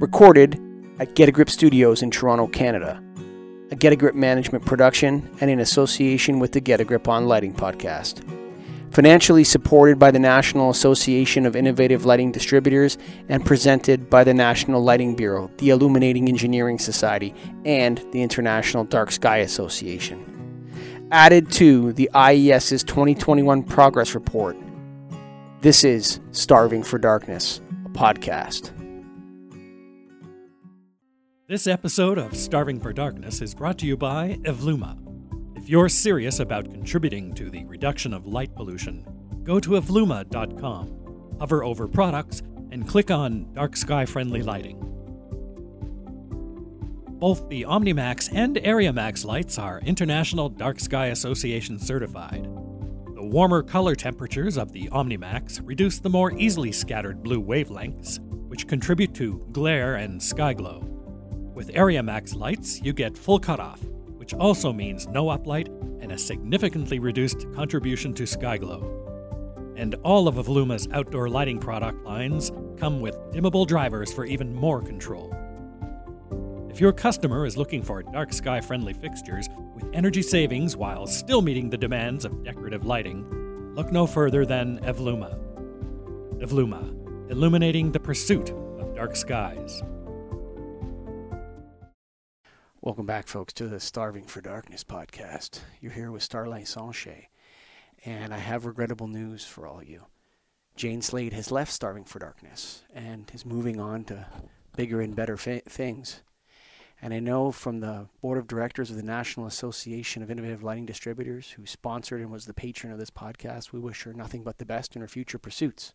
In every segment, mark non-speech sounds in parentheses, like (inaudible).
Recorded at Get a Grip Studios in Toronto, Canada. A Get a Grip management production and in association with the Get a Grip on Lighting podcast. Financially supported by the National Association of Innovative Lighting Distributors and presented by the National Lighting Bureau, the Illuminating Engineering Society, and the International Dark Sky Association. Added to the IES's 2021 Progress Report. This is Starving for Darkness, a podcast. This episode of Starving for Darkness is brought to you by Evluma. If you're serious about contributing to the reduction of light pollution, go to evluma.com, hover over products, and click on Dark Sky Friendly Lighting. Both the OmniMax and AreaMax lights are International Dark Sky Association certified. The warmer color temperatures of the OmniMax reduce the more easily scattered blue wavelengths, which contribute to glare and sky glow. With AreaMax lights, you get full cutoff, which also means no uplight and a significantly reduced contribution to sky glow. And all of Evluma's outdoor lighting product lines come with dimmable drivers for even more control. If your customer is looking for dark sky friendly fixtures with energy savings while still meeting the demands of decorative lighting, look no further than Evluma. Evluma, illuminating the pursuit of dark skies. Welcome back, folks, to the Starving for Darkness podcast. You're here with Starlight Sanchez, and I have regrettable news for all of you. Jane Slade has left Starving for Darkness and is moving on to bigger and better fa- things. And I know from the board of directors of the National Association of Innovative Lighting Distributors, who sponsored and was the patron of this podcast, we wish her nothing but the best in her future pursuits.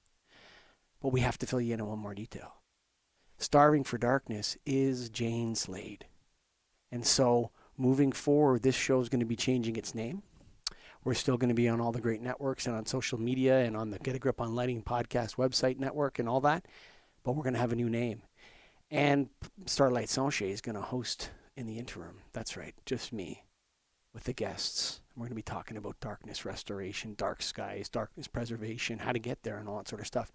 But we have to fill you in on one more detail. Starving for Darkness is Jane Slade. And so moving forward, this show is going to be changing its name. We're still going to be on all the great networks and on social media and on the Get a Grip on Lighting podcast website network and all that. But we're going to have a new name. And Starlight Sanchez is going to host in the interim. That's right, just me with the guests. We're going to be talking about darkness restoration, dark skies, darkness preservation, how to get there, and all that sort of stuff.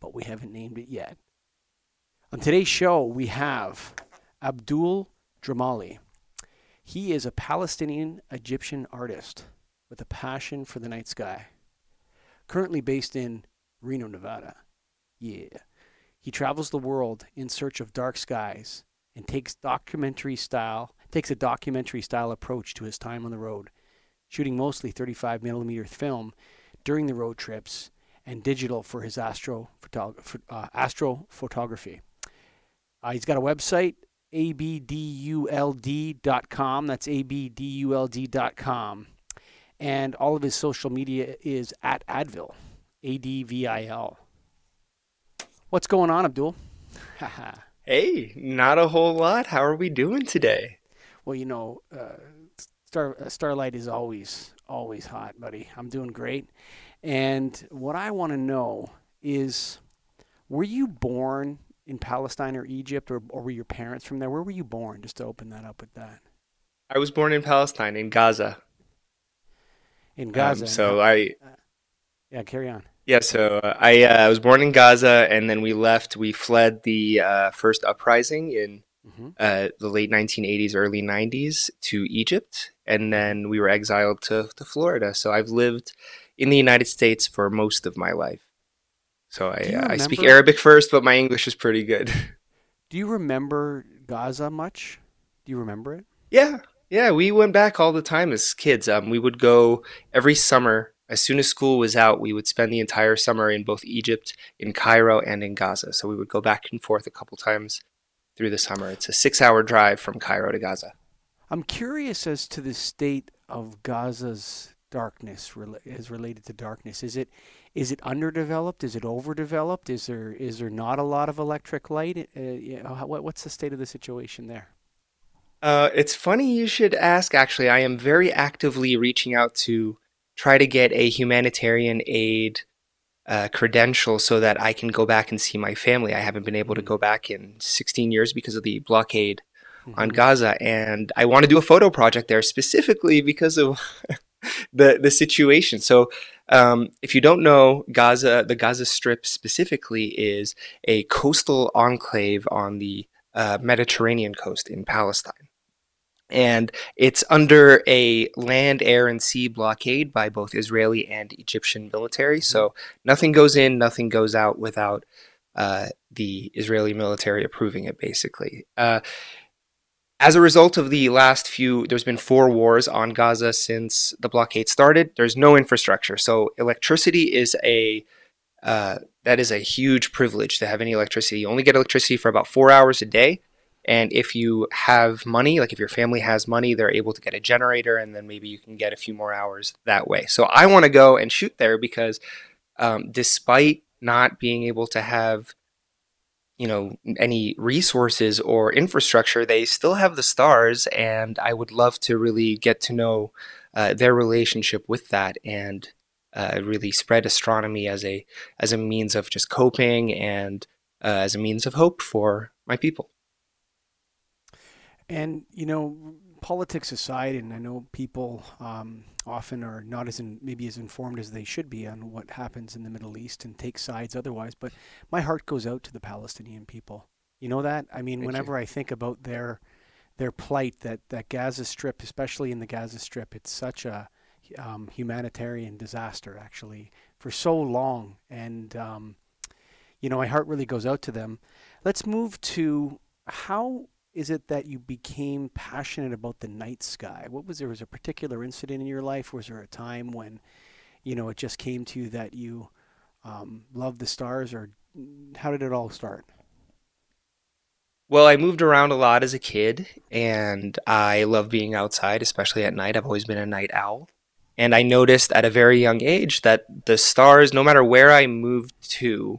But we haven't named it yet. On today's show, we have Abdul Dremali. He is a Palestinian Egyptian artist with a passion for the night sky. Currently based in Reno, Nevada. Yeah. He travels the world in search of dark skies and takes documentary style takes a documentary style approach to his time on the road, shooting mostly 35 millimeter film during the road trips and digital for his astro, photog- uh, astrophotography. Uh, he's got a website, abduld.com. That's abduld.com. And all of his social media is at Advil, A D V I L. What's going on, Abdul? (laughs) hey, not a whole lot. How are we doing today? Well, you know, uh, Star, uh, Starlight is always, always hot, buddy. I'm doing great. And what I want to know is were you born in Palestine or Egypt, or, or were your parents from there? Where were you born? Just to open that up with that. I was born in Palestine, in Gaza. In Gaza. Um, so I. Uh, yeah, carry on. Yeah, so uh, I uh, was born in Gaza, and then we left. We fled the uh, first uprising in mm-hmm. the late 1980s, early 90s to Egypt, and then we were exiled to, to Florida. So I've lived in the United States for most of my life. So I, uh, I speak Arabic first, but my English is pretty good. (laughs) Do you remember Gaza much? Do you remember it? Yeah, yeah. We went back all the time as kids. Um, we would go every summer. As soon as school was out, we would spend the entire summer in both Egypt, in Cairo, and in Gaza. So we would go back and forth a couple times through the summer. It's a six-hour drive from Cairo to Gaza. I'm curious as to the state of Gaza's darkness as related to darkness. Is it is it underdeveloped? Is it overdeveloped? Is there is there not a lot of electric light? Uh, you know, what, what's the state of the situation there? Uh, it's funny you should ask. Actually, I am very actively reaching out to try to get a humanitarian aid uh, credential so that I can go back and see my family. I haven't been able to go back in 16 years because of the blockade mm-hmm. on Gaza, and I want to do a photo project there specifically because of (laughs) the the situation. So, um, if you don't know, Gaza, the Gaza Strip specifically, is a coastal enclave on the uh, Mediterranean coast in Palestine. And it's under a land, air, and sea blockade by both Israeli and Egyptian military. So nothing goes in, nothing goes out without uh, the Israeli military approving it, basically. Uh, as a result of the last few, there's been four wars on Gaza since the blockade started. There's no infrastructure, so electricity is a uh, that is a huge privilege to have any electricity. You only get electricity for about four hours a day, and if you have money, like if your family has money, they're able to get a generator, and then maybe you can get a few more hours that way. So I want to go and shoot there because, um, despite not being able to have you know any resources or infrastructure they still have the stars and i would love to really get to know uh, their relationship with that and uh, really spread astronomy as a as a means of just coping and uh, as a means of hope for my people. And you know politics aside and i know people um, often are not as in, maybe as informed as they should be on what happens in the Middle East and take sides otherwise. But my heart goes out to the Palestinian people. You know that? I mean, Thank whenever you. I think about their their plight, that that Gaza Strip, especially in the Gaza Strip, it's such a um, humanitarian disaster actually for so long, and um, you know, my heart really goes out to them. Let's move to how is it that you became passionate about the night sky? What was there was a particular incident in your life? Was there a time when, you know, it just came to you that you um, loved the stars, or how did it all start? Well, I moved around a lot as a kid, and I love being outside, especially at night. I've always been a night owl. And I noticed at a very young age that the stars, no matter where I moved to,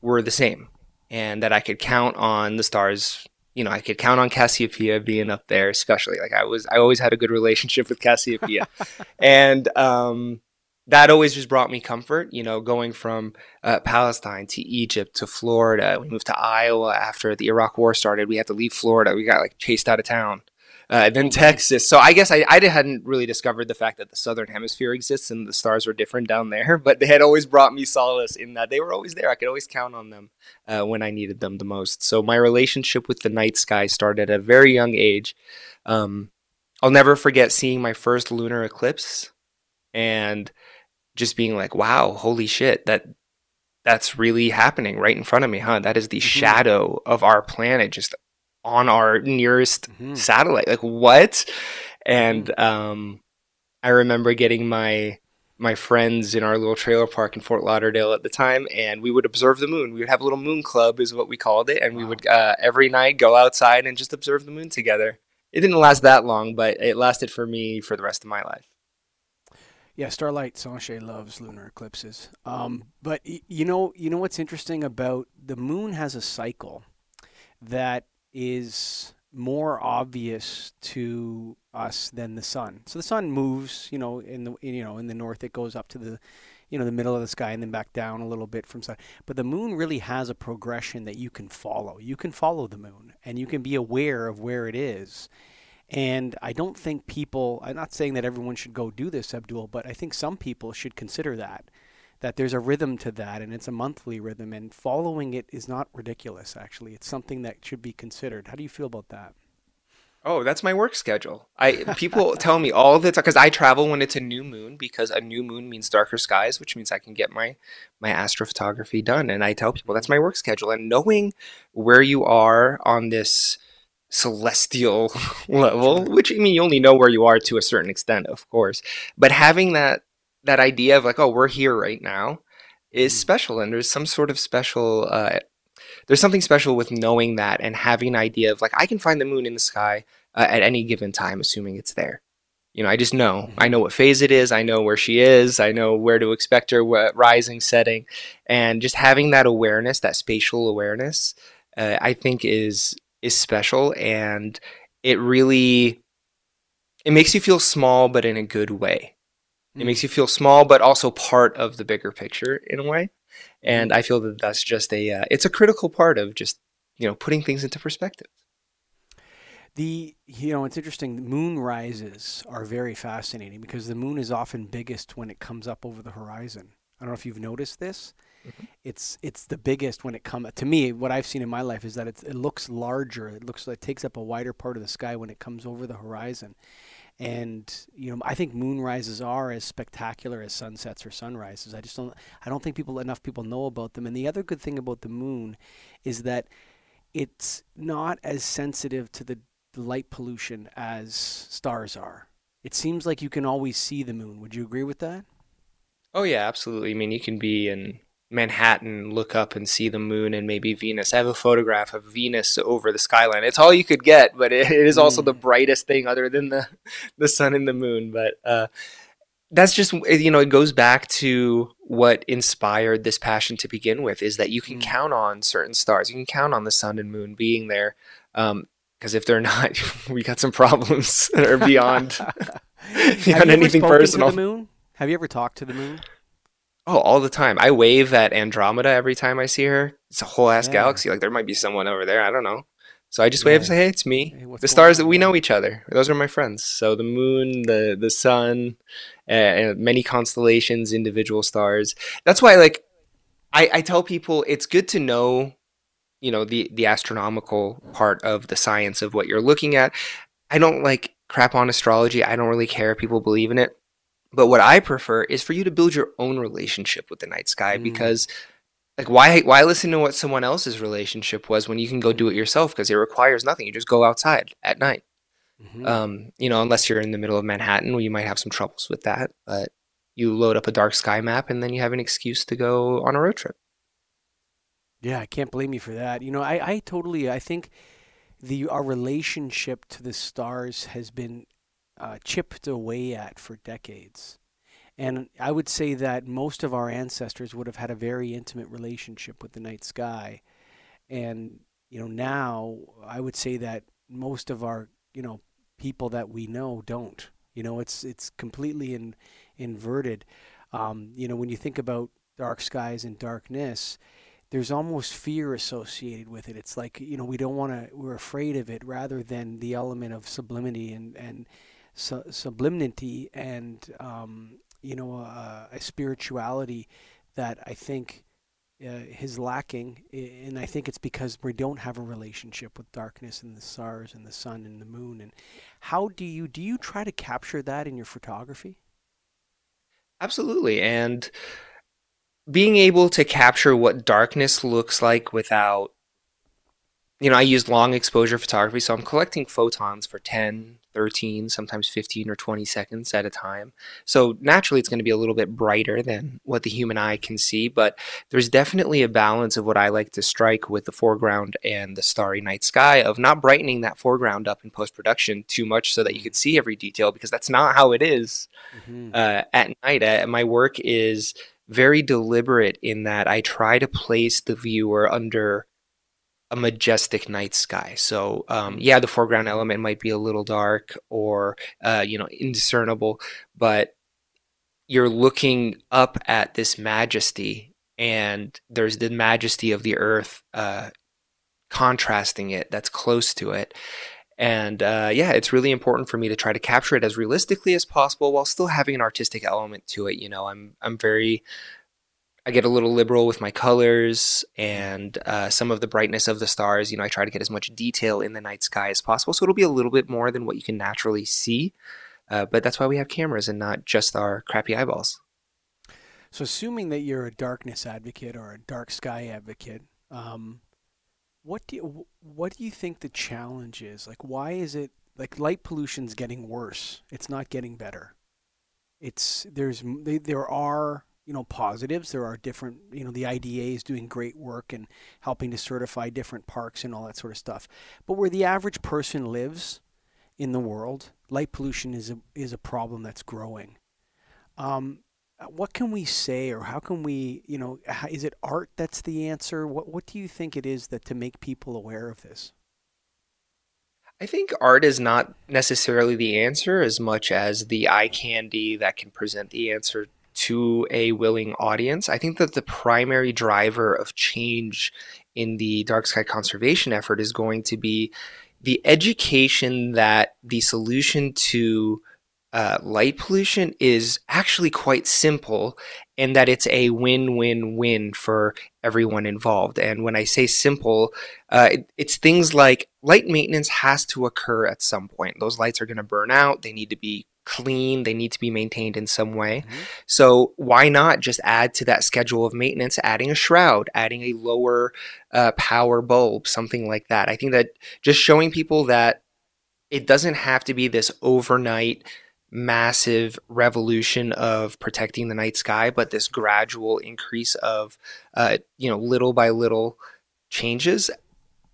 were the same. And that I could count on the stars you know, I could count on Cassiopeia being up there, especially like I was, I always had a good relationship with Cassiopeia, (laughs) and um, that always just brought me comfort. You know, going from uh, Palestine to Egypt to Florida, we moved to Iowa after the Iraq War started. We had to leave Florida. We got like chased out of town uh, then Texas. So I guess I, I hadn't really discovered the fact that the southern hemisphere exists and the stars were different down there, (laughs) but they had always brought me solace in that they were always there. I could always count on them uh, when I needed them the most. So my relationship with the night sky started at a very young age. Um, I'll never forget seeing my first lunar eclipse and just being like, wow, holy shit, that that's really happening right in front of me, huh? That is the mm-hmm. shadow of our planet just on our nearest mm-hmm. satellite. Like what? And mm-hmm. um, I remember getting my my friends in our little trailer park in Fort Lauderdale at the time, and we would observe the moon. We would have a little moon club, is what we called it, and wow. we would uh, every night go outside and just observe the moon together. It didn't last that long, but it lasted for me for the rest of my life. Yeah, Starlight Sanchez loves lunar eclipses. Um, but you know, you know what's interesting about the moon has a cycle that is more obvious to us than the sun. So the sun moves, you know, in the you know in the north it goes up to the you know the middle of the sky and then back down a little bit from sun. But the moon really has a progression that you can follow. You can follow the moon and you can be aware of where it is. And I don't think people I'm not saying that everyone should go do this Abdul, but I think some people should consider that that there's a rhythm to that and it's a monthly rhythm and following it is not ridiculous actually. It's something that should be considered. How do you feel about that? Oh that's my work schedule. I people (laughs) tell me all the time because i travel when it's a new moon because a new moon means darker skies which means i can get my my astrophotography done and i tell people that's my work schedule and knowing where you are on this celestial (laughs) level which i mean you only know where you are to a certain extent of course but having that that idea of like, oh, we're here right now is mm. special. And there's some sort of special, uh, there's something special with knowing that and having an idea of like, I can find the moon in the sky uh, at any given time, assuming it's there. You know, I just know. I know what phase it is. I know where she is. I know where to expect her, what rising, setting, and just having that awareness, that spatial awareness, uh, I think is is special, and it really it makes you feel small, but in a good way. It makes you feel small, but also part of the bigger picture in a way. And mm-hmm. I feel that that's just a uh, it's a critical part of just you know putting things into perspective. The you know it's interesting. Moon rises are very fascinating because the moon is often biggest when it comes up over the horizon. I don't know if you've noticed this. Mm-hmm. It's it's the biggest when it comes to me. What I've seen in my life is that it looks larger. It looks like it takes up a wider part of the sky when it comes over the horizon. And you know, I think moonrises are as spectacular as sunsets or sunrises. I just don't. I don't think people enough people know about them. And the other good thing about the moon is that it's not as sensitive to the light pollution as stars are. It seems like you can always see the moon. Would you agree with that? Oh yeah, absolutely. I mean, you can be in Manhattan, look up and see the moon and maybe Venus. I have a photograph of Venus over the skyline. It's all you could get, but it, it is also mm. the brightest thing other than the (laughs) the sun and the moon. But uh, that's just you know it goes back to what inspired this passion to begin with is that you can mm. count on certain stars. You can count on the sun and moon being there. Um, because if they're not, (laughs) we got some problems (laughs) that are beyond, beyond anything personal. the moon? Have you ever talked to the moon? Oh, all the time. I wave at Andromeda every time I see her. It's a whole ass yeah. galaxy. Like there might be someone over there. I don't know. So I just yeah. wave and say, "Hey, it's me." Hey, the stars that we know each other. Those are my friends. So the moon, the the sun, uh, many constellations, individual stars. That's why, like, I, I tell people it's good to know you know the the astronomical part of the science of what you're looking at. I don't like crap on astrology. I don't really care if people believe in it. But what I prefer is for you to build your own relationship with the night sky mm. because like why why listen to what someone else's relationship was when you can go do it yourself because it requires nothing. You just go outside at night. Mm-hmm. Um, you know, unless you're in the middle of Manhattan, where you might have some troubles with that. But you load up a dark sky map, and then you have an excuse to go on a road trip. Yeah, I can't blame you for that. You know, I, I totally, I think the our relationship to the stars has been uh, chipped away at for decades. And I would say that most of our ancestors would have had a very intimate relationship with the night sky. And, you know, now I would say that most of our, you know, people that we know don't. You know, it's it's completely in, inverted. Um, you know, when you think about dark skies and darkness, there's almost fear associated with it. It's like you know we don't want to we're afraid of it rather than the element of sublimity and and su- sublimity and um, you know uh, a spirituality that I think uh, is lacking, and I think it's because we don't have a relationship with darkness and the stars and the sun and the moon. And how do you do you try to capture that in your photography? Absolutely, and being able to capture what darkness looks like without you know, I use long exposure photography, so I'm collecting photons for 10, 13, sometimes 15 or 20 seconds at a time. So naturally, it's going to be a little bit brighter than what the human eye can see, but there's definitely a balance of what I like to strike with the foreground and the starry night sky of not brightening that foreground up in post production too much so that you could see every detail because that's not how it is mm-hmm. uh, at night. Uh, my work is very deliberate in that I try to place the viewer under a majestic night sky. So um, yeah, the foreground element might be a little dark or uh, you know indiscernible, but you're looking up at this majesty, and there's the majesty of the earth uh, contrasting it. That's close to it. And uh, yeah, it's really important for me to try to capture it as realistically as possible while still having an artistic element to it. You know, I'm I'm very I get a little liberal with my colors and uh, some of the brightness of the stars. You know, I try to get as much detail in the night sky as possible, so it'll be a little bit more than what you can naturally see. Uh, but that's why we have cameras and not just our crappy eyeballs. So, assuming that you're a darkness advocate or a dark sky advocate, um, what do you, what do you think the challenge is? Like, why is it like light pollution's getting worse? It's not getting better. It's there's there are you know positives. There are different you know the IDA is doing great work and helping to certify different parks and all that sort of stuff. But where the average person lives in the world, light pollution is a is a problem that's growing. Um, what can we say or how can we you know is it art that's the answer what what do you think it is that to make people aware of this I think art is not necessarily the answer as much as the eye candy that can present the answer to a willing audience. I think that the primary driver of change in the dark sky conservation effort is going to be the education that the solution to uh, light pollution is actually quite simple and that it's a win-win-win for everyone involved. And when i say simple uh, it, it's things like light maintenance has to occur at some point. Those lights are going to burn out. They need to be clean they need to be maintained in some way mm-hmm. so why not just add to that schedule of maintenance adding a shroud adding a lower uh, power bulb something like that i think that just showing people that it doesn't have to be this overnight massive revolution of protecting the night sky, but this gradual increase of, uh, you know, little by little changes.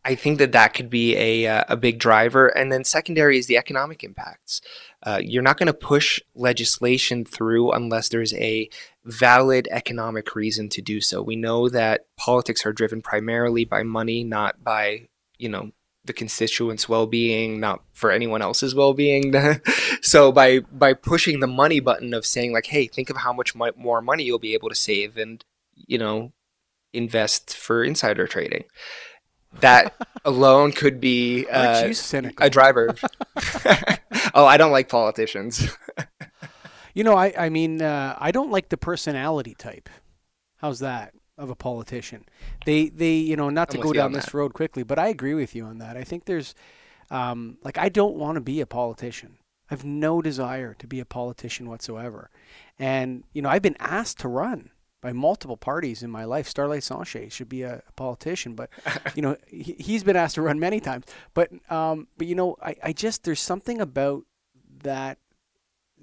I think that that could be a, uh, a big driver. And then secondary is the economic impacts. Uh, you're not going to push legislation through unless there's a valid economic reason to do so. We know that politics are driven primarily by money, not by, you know, the constituents' well-being, not for anyone else's well-being. (laughs) so by by pushing the money button of saying like, "Hey, think of how much mo- more money you'll be able to save and you know invest for insider trading." That alone could be uh, a driver. (laughs) oh, I don't like politicians. you know, I I mean, uh, I don't like the personality type. How's that? of a politician. They they you know not to go down this road quickly, but I agree with you on that. I think there's um, like I don't want to be a politician. I have no desire to be a politician whatsoever. And you know I've been asked to run by multiple parties in my life. Starlight Sanchez should be a, politician, but (laughs) you know he, has been asked to run many times. But um, but you know I, I just there's something about that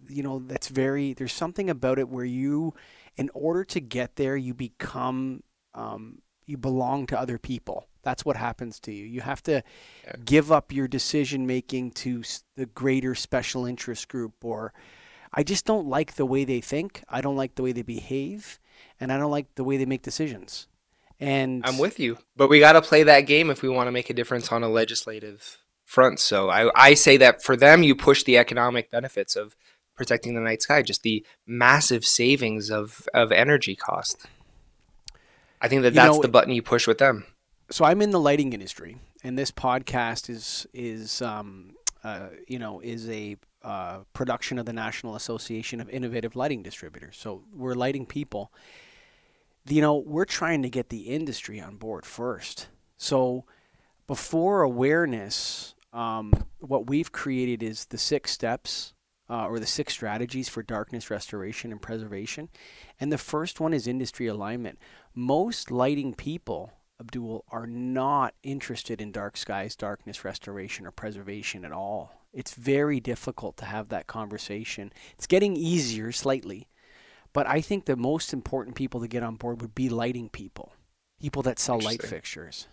you know that's very there's something about it where you in order to get there, you become um, you belong to other people. That's what happens to you. You have to yeah. give up your decision making to the greater special interest group or I just don't like the way they think. I don't like the way they behave, and I don't like the way they make decisions. And I'm with you, but we got to play that game if we want to make a difference on a legislative front. So I, I say that for them, you push the economic benefits of protecting the night sky, just the massive savings of, of energy cost. I think that you that's know, the button you push with them. So I'm in the lighting industry, and this podcast is is um, uh, you know is a uh, production of the National Association of Innovative Lighting Distributors. So we're lighting people. You know, we're trying to get the industry on board first. So before awareness, um, what we've created is the six steps uh, or the six strategies for darkness restoration and preservation. And the first one is industry alignment. Most lighting people, Abdul, are not interested in dark skies, darkness restoration, or preservation at all. It's very difficult to have that conversation. It's getting easier slightly, but I think the most important people to get on board would be lighting people, people that sell light fixtures.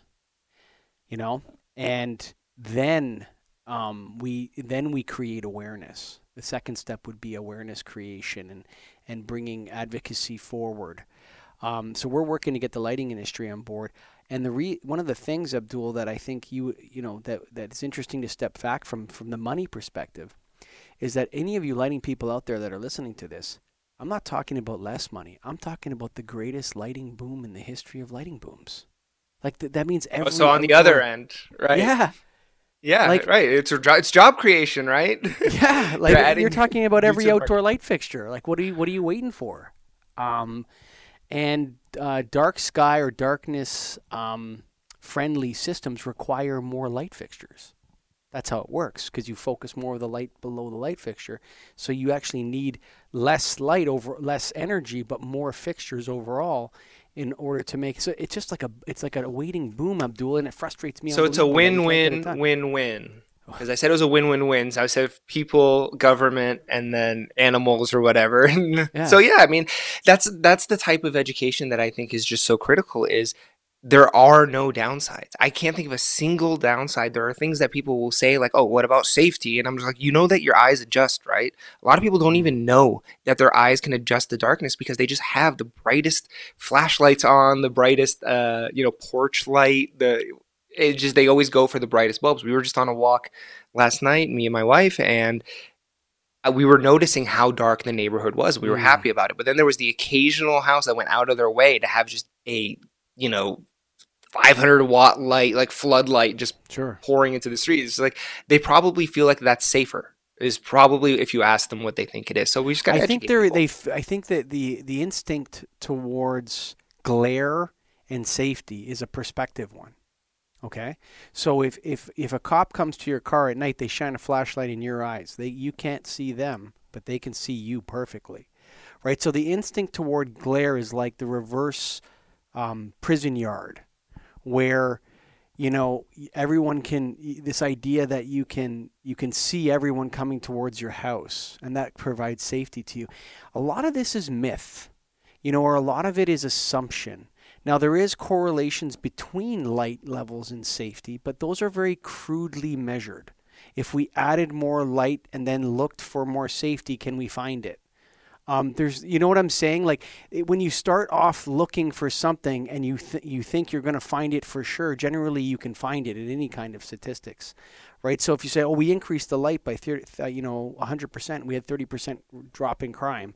You know, and then um, we then we create awareness the second step would be awareness creation and, and bringing advocacy forward. Um, so we're working to get the lighting industry on board. And the re- one of the things, Abdul, that I think you you know that that's interesting to step back from from the money perspective, is that any of you lighting people out there that are listening to this, I'm not talking about less money. I'm talking about the greatest lighting boom in the history of lighting booms. Like th- that means every. Oh, so on the other end, right? Yeah, yeah, like, right. It's a, it's job creation, right? (laughs) Yeah, (laughs) like you're, you're talking about every outdoor light fixture. Like, what are you what are you waiting for? Um, and uh, dark sky or darkness um, friendly systems require more light fixtures. That's how it works because you focus more of the light below the light fixture. So you actually need less light over less energy, but more fixtures overall in order to make so it's just like a it's like a waiting boom abdul and it frustrates me so it's a win-win win-win because i said it was a win-win-win so i said people government and then animals or whatever (laughs) yeah. so yeah i mean that's that's the type of education that i think is just so critical is there are no downsides. I can't think of a single downside. There are things that people will say, like, oh, what about safety? And I'm just like, you know that your eyes adjust, right? A lot of people don't even know that their eyes can adjust the darkness because they just have the brightest flashlights on, the brightest, uh, you know, porch light. The it just they always go for the brightest bulbs. We were just on a walk last night, me and my wife, and uh, we were noticing how dark the neighborhood was. We were mm. happy about it. But then there was the occasional house that went out of their way to have just a, you know, 500 watt light, like floodlight, just Sure. pouring into the streets. It's like they probably feel like that's safer. Is probably if you ask them what they think it is. So we just got. I think they're they. f- I think that the the instinct towards glare and safety is a perspective one. Okay, so if if if a cop comes to your car at night, they shine a flashlight in your eyes. They you can't see them, but they can see you perfectly, right? So the instinct toward glare is like the reverse um, prison yard, where you know everyone can this idea that you can you can see everyone coming towards your house and that provides safety to you. A lot of this is myth you know or a lot of it is assumption. Now there is correlations between light levels and safety but those are very crudely measured. If we added more light and then looked for more safety can we find it um, there's, you know what I'm saying? Like it, when you start off looking for something and you th- you think you're going to find it for sure, generally you can find it in any kind of statistics, right? So if you say, oh, we increased the light by 30, uh, you know, 100%, we had 30% drop in crime.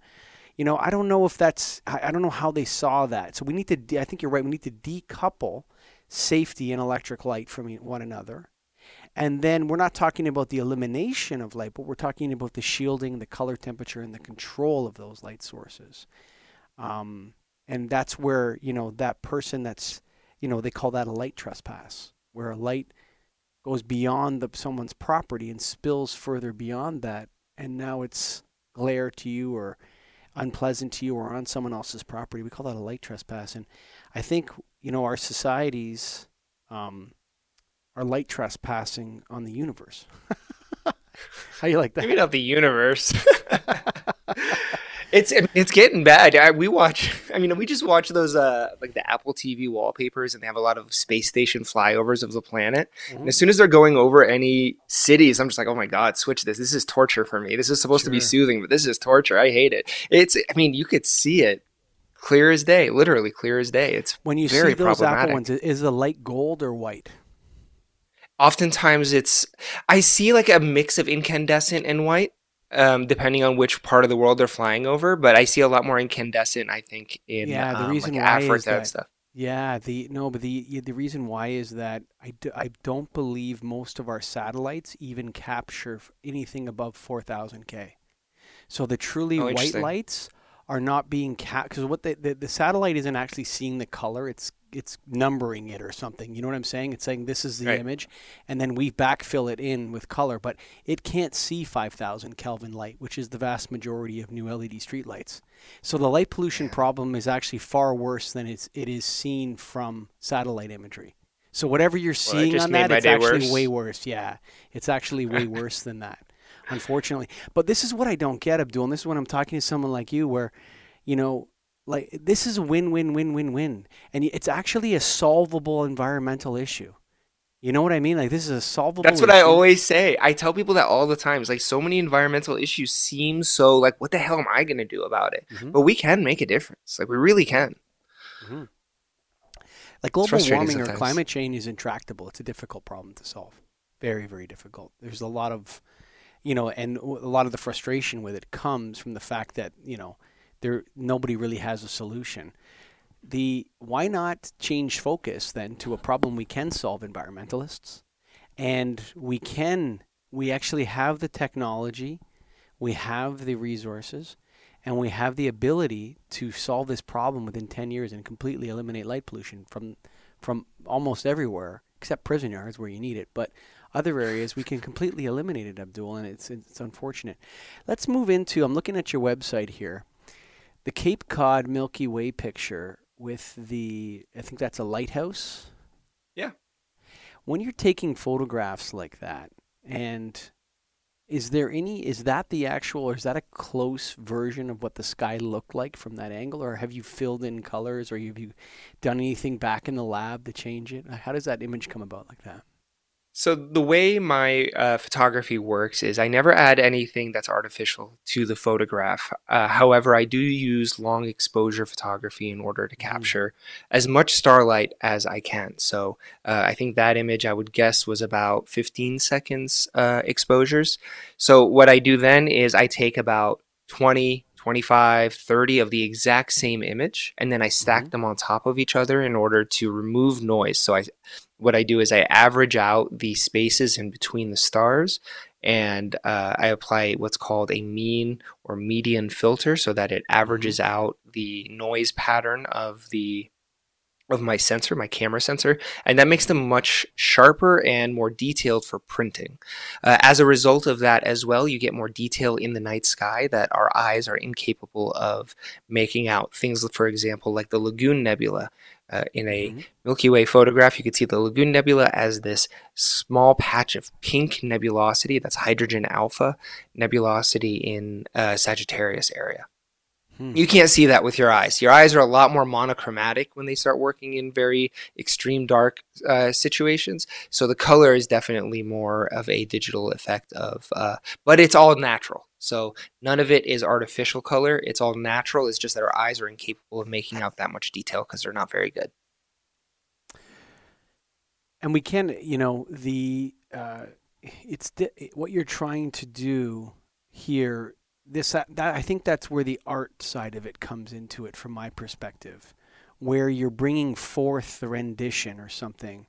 You know, I don't know if that's, I don't know how they saw that. So we need to, de- I think you're right. We need to decouple safety and electric light from one another. And then we're not talking about the elimination of light, but we're talking about the shielding, the color temperature, and the control of those light sources. Um, and that's where, you know, that person that's, you know, they call that a light trespass, where a light goes beyond the, someone's property and spills further beyond that. And now it's glare to you or unpleasant to you or on someone else's property. We call that a light trespass. And I think, you know, our societies, um, are light trespassing on the universe. (laughs) How you like that? maybe not the universe. it's it's getting bad. I, we watch. I mean, we just watch those uh like the Apple TV wallpapers, and they have a lot of space station flyovers of the planet. And as soon as they're going over any cities, I'm just like, oh my god, switch this. This is torture for me. This is supposed to be soothing, but this is torture. I hate it. It's. I mean, you could see it clear as day, literally clear as day. It's When you very see those Apple ones, is the light gold or white? Oftentimes it's i see like a mix of incandescent and white um, depending on which part of the world they're flying over but i see a lot more incandescent i think in Yeah, the um, reason like why is africa that- and stuff Yeah, the no, but the the reason why is that I, do, I don't believe most of our satellites even capture anything above 4000K. So the truly Oh, white lights are not being cap because what the, the the satellite isn't actually seeing the color. It's it's numbering it or something. You know what I'm saying? It's saying this is the Right. image, and then we backfill it in with color, but it can't see 5000 Kelvin light, which is the vast majority of new LED streetlights. So the light pollution problem is actually far worse than it's it is seen from satellite imagery. So whatever you're Well, that seeing just on that, it's actually worse. way worse. Yeah, it's actually way (laughs) worse than that, unfortunately. But this is what I don't get, Abdul. And this is when I'm talking to someone like you, where, you know, like this is a win, win, win, win, win, and it's actually a solvable environmental issue. You know what I mean? Like this is a solvable. that's what i always say i tell people that all the time it's like so many environmental issues seem so like what the hell am i going to do about it Mhm. but we can make a difference like we really can Like global warming or climate change is intractable. It's a difficult problem to solve. Very, very difficult. There's a lot of, you know, and a lot of the frustration with it comes from the fact that you know there nobody really has a solution. The why not change focus then to a problem we can solve, environmentalists, and we can we actually have the technology, we have the resources, and we have the ability to solve this problem within 10 years and completely eliminate light pollution from from almost everywhere except prison yards where you need it but other areas we can completely eliminate it abdul and it's it's unfortunate. Let's move into i'm looking at your website here the cape cod milky way picture with the i think that's a lighthouse. Yeah. when you're taking photographs like that and is there any is that the actual or is that a close version of what the sky looked like from that angle or have you filled in colors or have you done anything back in the lab to change it? How does that image come about like that So the way my uh, photography works is I never add anything that's artificial to the photograph. Uh, however, I do use long exposure photography in order to capture as much starlight as I can. So uh, I think that image I would guess was about 15 seconds uh, exposures. So what I do then is I take about 20, 25, 30 of the exact same image, and then I stack Mhm. them on top of each other in order to remove noise. So I, what I do is I average out the spaces in between the stars, and uh, I apply what's called a mean or median filter, so that it averages out the noise pattern of the of my sensor, my camera sensor, and that makes them much sharper and more detailed for printing. Uh, as a result of that, as well, you get more detail in the night sky that our eyes are incapable of making out. Things, for example, like the Lagoon Nebula. Uh, in a Mhm. Milky Way photograph, you could see the Lagoon Nebula as this small patch of pink nebulosity. That's hydrogen alpha nebulosity in uh, Sagittarius area. Hmm. You can't see that with your eyes. Your eyes are a lot more monochromatic when they start working in very extreme dark uh, situations. So the color is definitely more of a digital effect of, uh, but it's all natural. So none of it is artificial color. It's all natural. It's just that our eyes are incapable of making out that much detail because they're not very good. and we can you know the uh, it's di- what you're trying to do here this that, that i think that's where the art side of it comes into it from my perspective where you're bringing forth the rendition or something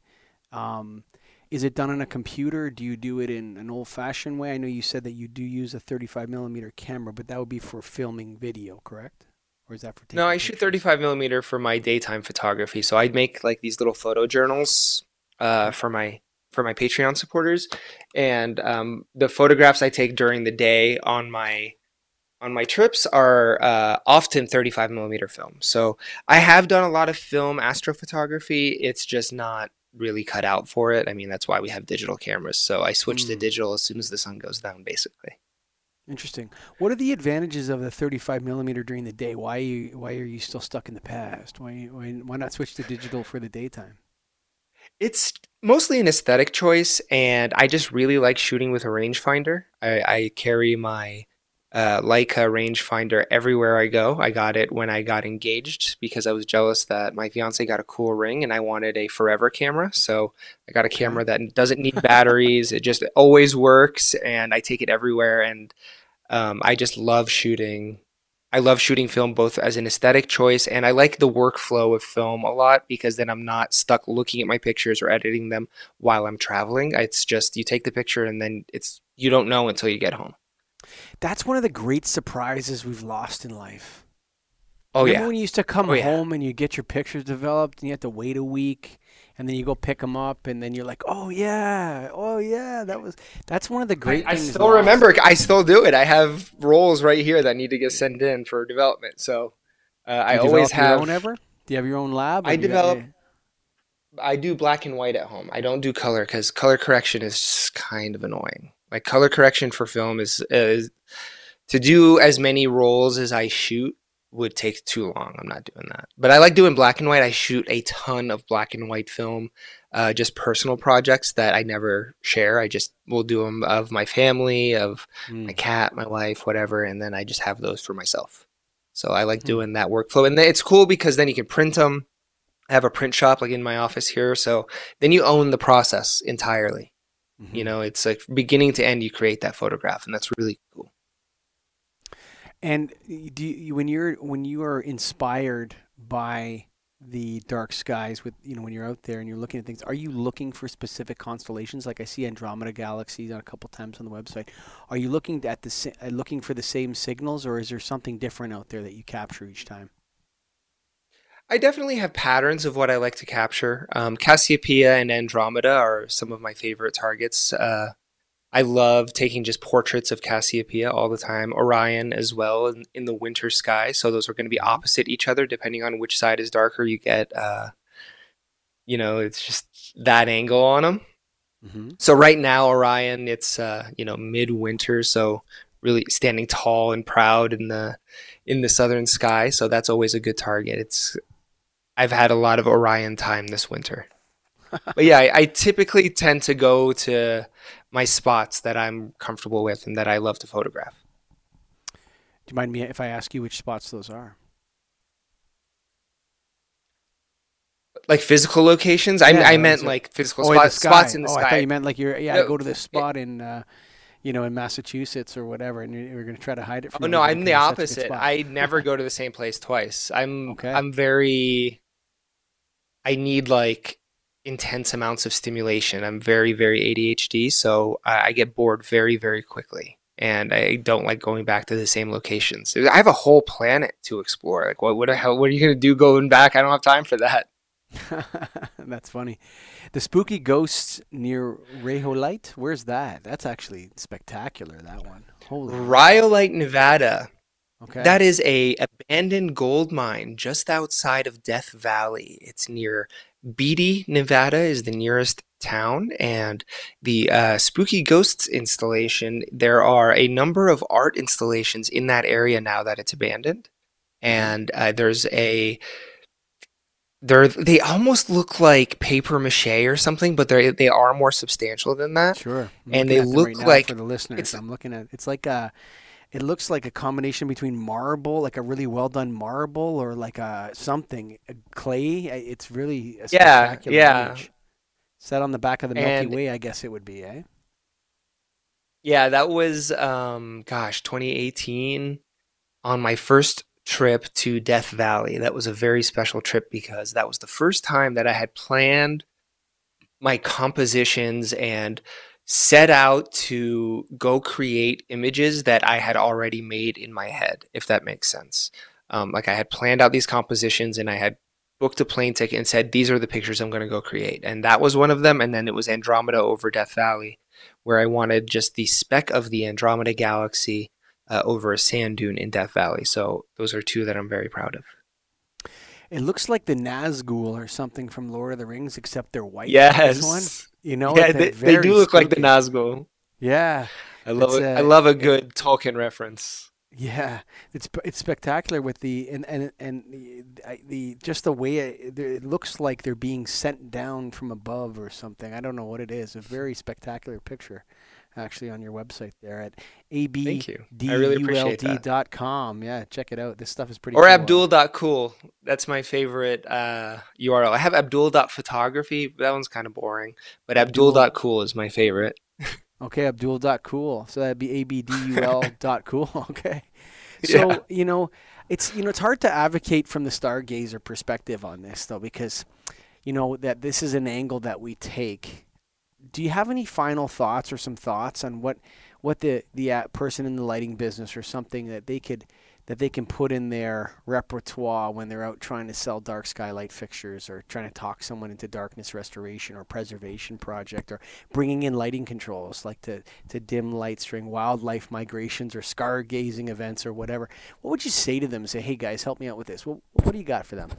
um, is it done on a computer do you do it in an old fashioned way i know you said that you do use a 35 millimeter camera but that would be for filming video correct or is that for taking No, I shoot 35 millimeter for my daytime photography. So I'd make like these little photo journals uh, for my for my Patreon supporters, and um, the photographs I take during the day on my on my trips are uh, often 35 millimeter film. So I have done a lot of film astrophotography. It's just not really cut out for it. I mean, that's why we have digital cameras. So I switch to Mm. digital as soon as the sun goes down, basically. Interesting. What are the advantages of the 35 millimeter during the day? Why are you, why are you still stuck in the past? Why, why why not switch to digital for the daytime? It's mostly an aesthetic choice, and I just really like shooting with a rangefinder. I, I carry my uh, Leica rangefinder everywhere I go. I got it when I got engaged because I was jealous that my fiance got a cool ring and I wanted a forever camera. So I got a camera that doesn't need batteries. it just always works, and I take it everywhere. And um, I just love shooting. I love shooting film both as an aesthetic choice and I like the workflow of film a lot because then I'm not stuck looking at my pictures or editing them while I'm traveling. It's just you take the picture and then it's you don't know until you get home. That's one of the great surprises we've lost in life. Oh Remember yeah. when you used to come Oh, yeah. home and you get your pictures developed and you have to wait a week and then you go pick them up and then you're like, oh yeah, oh yeah, that was that's one of the great I, I still lost. remember. I still do it. I have rolls right here that need to get sent in for development. So uh, I always develop have. your own ever. Do you have your own lab? I do you- develop- I do black and white at home. I don't do color because color correction is kind of annoying. Like color correction for film is, is to do as many rolls as I shoot would take too long. I'm not doing that. But I like doing black and white. I shoot a ton of black and white film, uh, just personal projects that I never share. I just will do them of my family, of Hmm. my cat, my wife, whatever, and then I just have those for myself. So I like Hmm. doing that workflow, and it's cool because then you can print them. I have a print shop like in my office here, so then you own the process entirely. Mhm. You know, it's like beginning to end, you create that photograph, and that's really cool. And do you, when you're when you are inspired by the dark skies with you know when you're out there and you're looking at things, are you looking for specific constellations? Like I see Andromeda galaxies on a couple times on the website. Are you looking at the uh, looking for the same signals, or is there something different out there that you capture each time? I definitely have patterns of what I like to capture. Um, Cassiopeia and Andromeda are some of my favorite targets. Uh, I love taking just portraits of Cassiopeia all the time. Orion as well in, in the winter sky. So those are going to be opposite each other depending on which side is darker. You get, uh, you know, it's just that angle on them. Mm-hmm. So right now, Orion, it's uh, you know midwinter, so really standing tall and proud in the in the southern sky. So that's always a good target. It's I've had a lot of Orion time this winter, but yeah, I, I typically tend to go to my spots that I'm comfortable with and that I love to photograph. Do you mind me if I ask you which spots those are? Like physical locations, I, Yeah, I meant like physical Oh, in the spots, spots in the oh, sky. I thought you meant like you're yeah. I go to this spot in. Uh, you know, in Massachusetts or whatever, and you're, going to try to hide it from. Oh no, I'm the opposite. I never (laughs) go to the same place twice. I'm okay. I'm very. I need like intense amounts of stimulation. I'm very very ADHD, so I, I get bored very very quickly, and I don't like going back to the same locations. I have a whole planet to explore. Like, what what the hell? What are you going to do going back? I don't have time for that. (laughs) That's funny. The spooky ghosts near Rhyolite. Where's that? That's actually spectacular. That one. Holy. Rhyolite, Nevada. Okay. That is a abandoned gold mine just outside of Death Valley. It's near Beatty, Nevada, is the nearest town, and the uh, Spooky Ghosts installation. There are a number of art installations in that area now that it's abandoned, and uh, there's a they're they almost look like paper mache or something, but they they are more substantial than that. Sure, I'm and they look right like for the listeners. I'm looking at it's like a it looks like a combination between marble, like a really well done marble, or like a something a clay. It's really a yeah, yeah. Image. Set on the back of the Milky and, Way, I guess it would be, eh? Yeah, that was um, gosh, 2018 on my first trip to Death Valley. That was a very special trip because that was the first time that I had planned my compositions and set out to go create images that I had already made in my head, if that makes sense. Um, like I had planned out these compositions and I had booked a plane ticket and said, These are the pictures I'm going to go create. And that was one of them. And then it was Andromeda over Death Valley, where I wanted just the speck of the Andromeda galaxy uh, over a sand dune in Death Valley. So those are two that I'm very proud of. It looks like the Nazgul or something from Lord of the Rings, except they're white. Yes, one. You know, yeah, they, they, do look spooky. like the Nazgul. Yeah, I love it. Uh, I love a good Tolkien reference. Yeah, it's it's spectacular with the and and and the, the just the way it, it, looks like they're being sent down from above or something. I don't know what it is. A very spectacular picture actually on your website there at abduld.com. Yeah, check it out. This stuff is pretty Or cool. abdul.cool. That's my favorite uh, URL. I have abdul.photography. That one's kind of boring. But abdul.cool is my favorite. (laughs) okay, abdul.cool. So that'd be abdul.cool. (laughs) okay. (laughs) So, yeah. you know, it's you know, it's hard to advocate from the stargazer perspective on this though because you know that this is an angle that we take do you have any final thoughts or some thoughts on what what the the person in the lighting business or something that they could that they can put in their repertoire when they're out trying to sell dark skylight fixtures or trying to talk someone into darkness restoration or preservation project or bringing in lighting controls like to, to dim light string wildlife migrations or stargazing events or whatever. What would you say to them? Say, hey guys, help me out with this. Well, what do you got for them?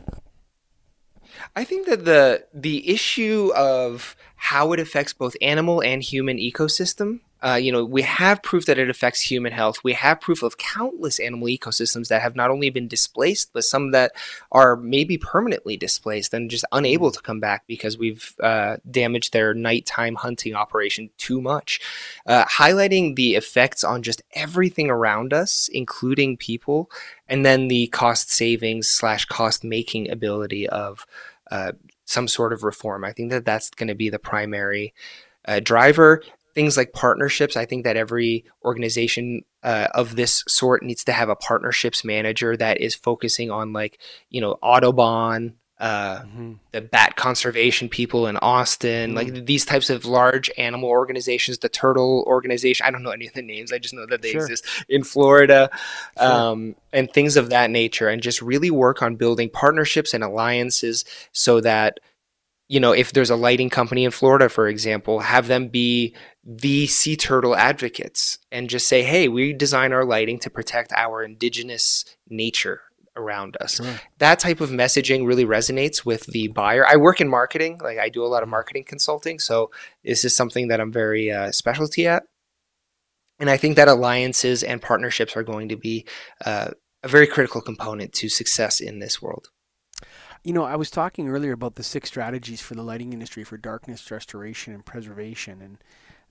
I think that the the issue of how it affects both animal and human ecosystem uh, you know, we have proof that it affects human health. We have proof of countless animal ecosystems that have not only been displaced, but some that are maybe permanently displaced and just unable to come back because we've uh, damaged their nighttime hunting operation too much. Uh, highlighting the effects on just everything around us, including people, and then the cost savings slash cost making ability of uh, some sort of reform. I think that that's going to be the primary. Uh, driver things like partnerships. I think that every organization uh, of this sort needs to have a partnerships manager that is focusing on like you know Audubon, uh, mm-hmm. the bat conservation people in Austin, mm-hmm. like these types of large animal organizations, the turtle organization. I don't know any of the names. I just know that they sure. exist in Florida, sure. um, and things of that nature. And just really work on building partnerships and alliances so that you know, if there's a lighting company in Florida, for example, have them be the sea turtle advocates and just say, hey, we design our lighting to protect our indigenous nature around us. Sure. That type of messaging really resonates with the buyer. I work in marketing, like I do a lot of marketing consulting. So this is something that I'm very uh, specialty at. And I think that alliances and partnerships are going to be uh, a very critical component to success in this world. You know, I was talking earlier about the six strategies for the lighting industry for darkness restoration and preservation, and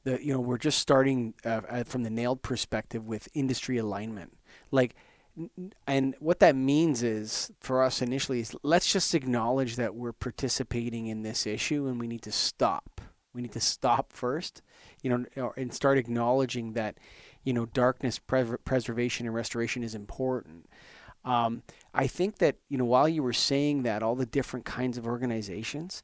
the you know we're just starting uh, uh from the NAILD perspective with industry alignment, like. And what that means is for us initially is let's just acknowledge that we're participating in this issue and we need to stop. We need to stop first you know, and start acknowledging that, you know, darkness pre- preservation and restoration is important. Um, I think that you know while you were saying that all the different kinds of organizations,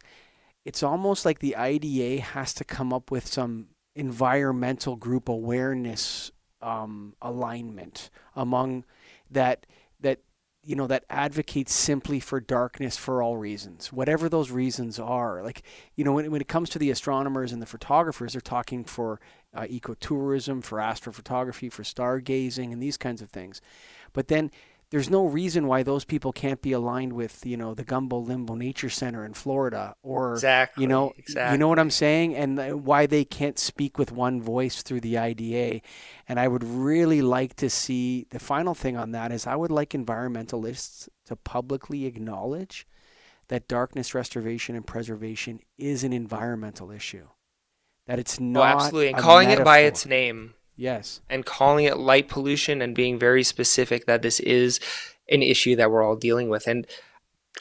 it's almost like the IDA has to come up with some environmental group awareness um, alignment among that that you know that advocates simply for darkness for all reasons whatever those reasons are. Like you know when, when it comes to the astronomers and the photographers they're talking for uh, ecotourism for astrophotography for stargazing and these kinds of things. But then there's no reason why those people can't be aligned with you know the Gumbo Limbo Nature Center in Florida or exactly, you know exactly. you know what I'm saying and uh, why they can't speak with one voice through the IDA and I would really like to see the final thing on that is I would like environmentalists to publicly acknowledge that darkness restoration and preservation is an environmental issue that it's oh, not oh, absolutely and calling metaphor. it by its name Yes. And calling it light pollution and being very specific that this is an issue that we're all dealing with. And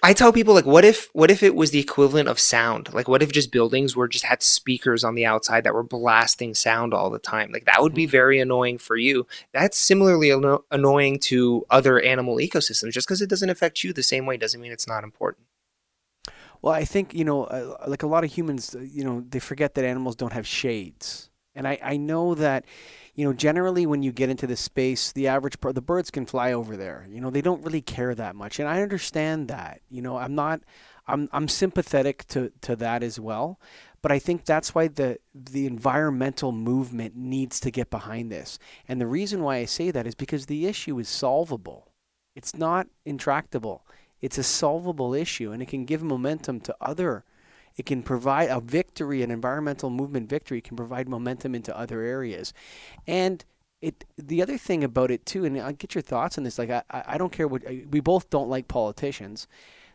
I tell people like what if what if it was the equivalent of sound? Like what if just buildings were just had speakers on the outside that were blasting sound all the time? Like that would be mm-hmm. very annoying for you. That's similarly anno- annoying to other animal ecosystems. Just because it doesn't affect you the same way doesn't mean it's not important. Well, I think, you know, uh, like a lot of humans, uh, you know, they forget that animals don't have shades. And I, I know that you know, generally when you get into the space, the average the birds can fly over there. You know, they don't really care that much, and I understand that. You know, I'm not, I'm I'm sympathetic to to that as well, but I think that's why the the environmental movement needs to get behind this. And the reason why I say that is because the issue is solvable. It's not intractable. It's a solvable issue, and it can give momentum to other it can provide a victory, an environmental movement victory can provide momentum into other areas. And it the other thing about it too, and I'll get your thoughts on this. Like I, I don't care what we both don't like politicians,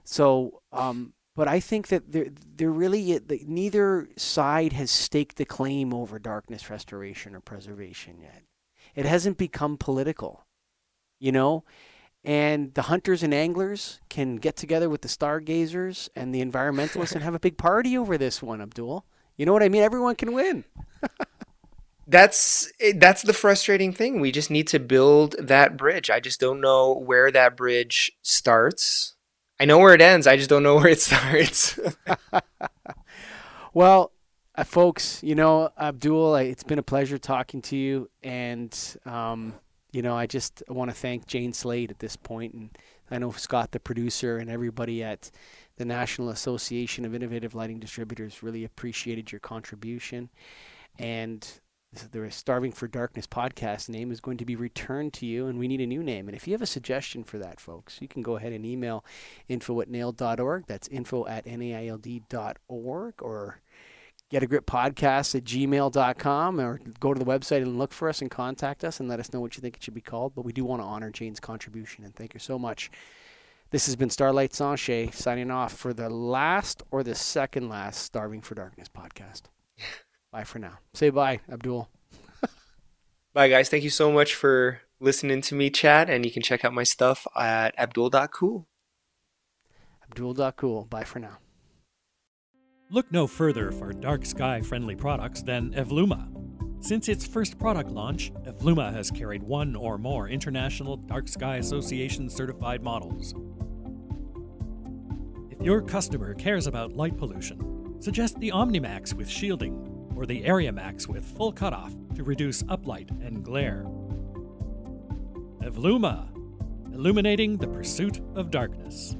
so um, but I think that there there really neither side has staked a claim over darkness restoration or preservation yet. It hasn't become political, you know and the hunters and anglers can get together with the stargazers and the environmentalists and have a big party over this one, Abdul. You know what I mean? Everyone can win. (laughs) that's that's the frustrating thing. We just need to build that bridge. I just don't know where that bridge starts. I know where it ends. I just don't know (laughs) where it starts. (laughs) well, uh, folks, you know, Abdul, it's been a pleasure talking to you, and um, you know, I just want to thank Jane Slade at this point, and I know Scott, the producer, and everybody at the National Association of Innovative Lighting Distributors really appreciated your contribution. And the Starving for Darkness podcast name is going to be returned to you, and we need a new name. And if you have a suggestion for that, folks, you can go ahead and email info at naild.org. That's info at naild.org or get a grip podcast at gmail.com or go to the website and look for us and contact us and let us know what you think it should be called. But we do want to honor Jane's contribution and thank you so much. This has been Starlight Sanchez signing off for the last or the second last Starving for Darkness podcast. (laughs) bye for now. Say bye, Abdul. (laughs) bye, guys. Thank you so much for listening to me chat, and you can check out my stuff at abdul.cool. Abdul.cool. Bye for now. Look no further for dark sky friendly products than Evluma. Since its first product launch, Evluma has carried one or more International Dark Sky Association certified models. If your customer cares about light pollution, suggest the OmniMax with shielding or the AreaMax with full cutoff to reduce uplight and glare. Evluma, illuminating the pursuit of darkness.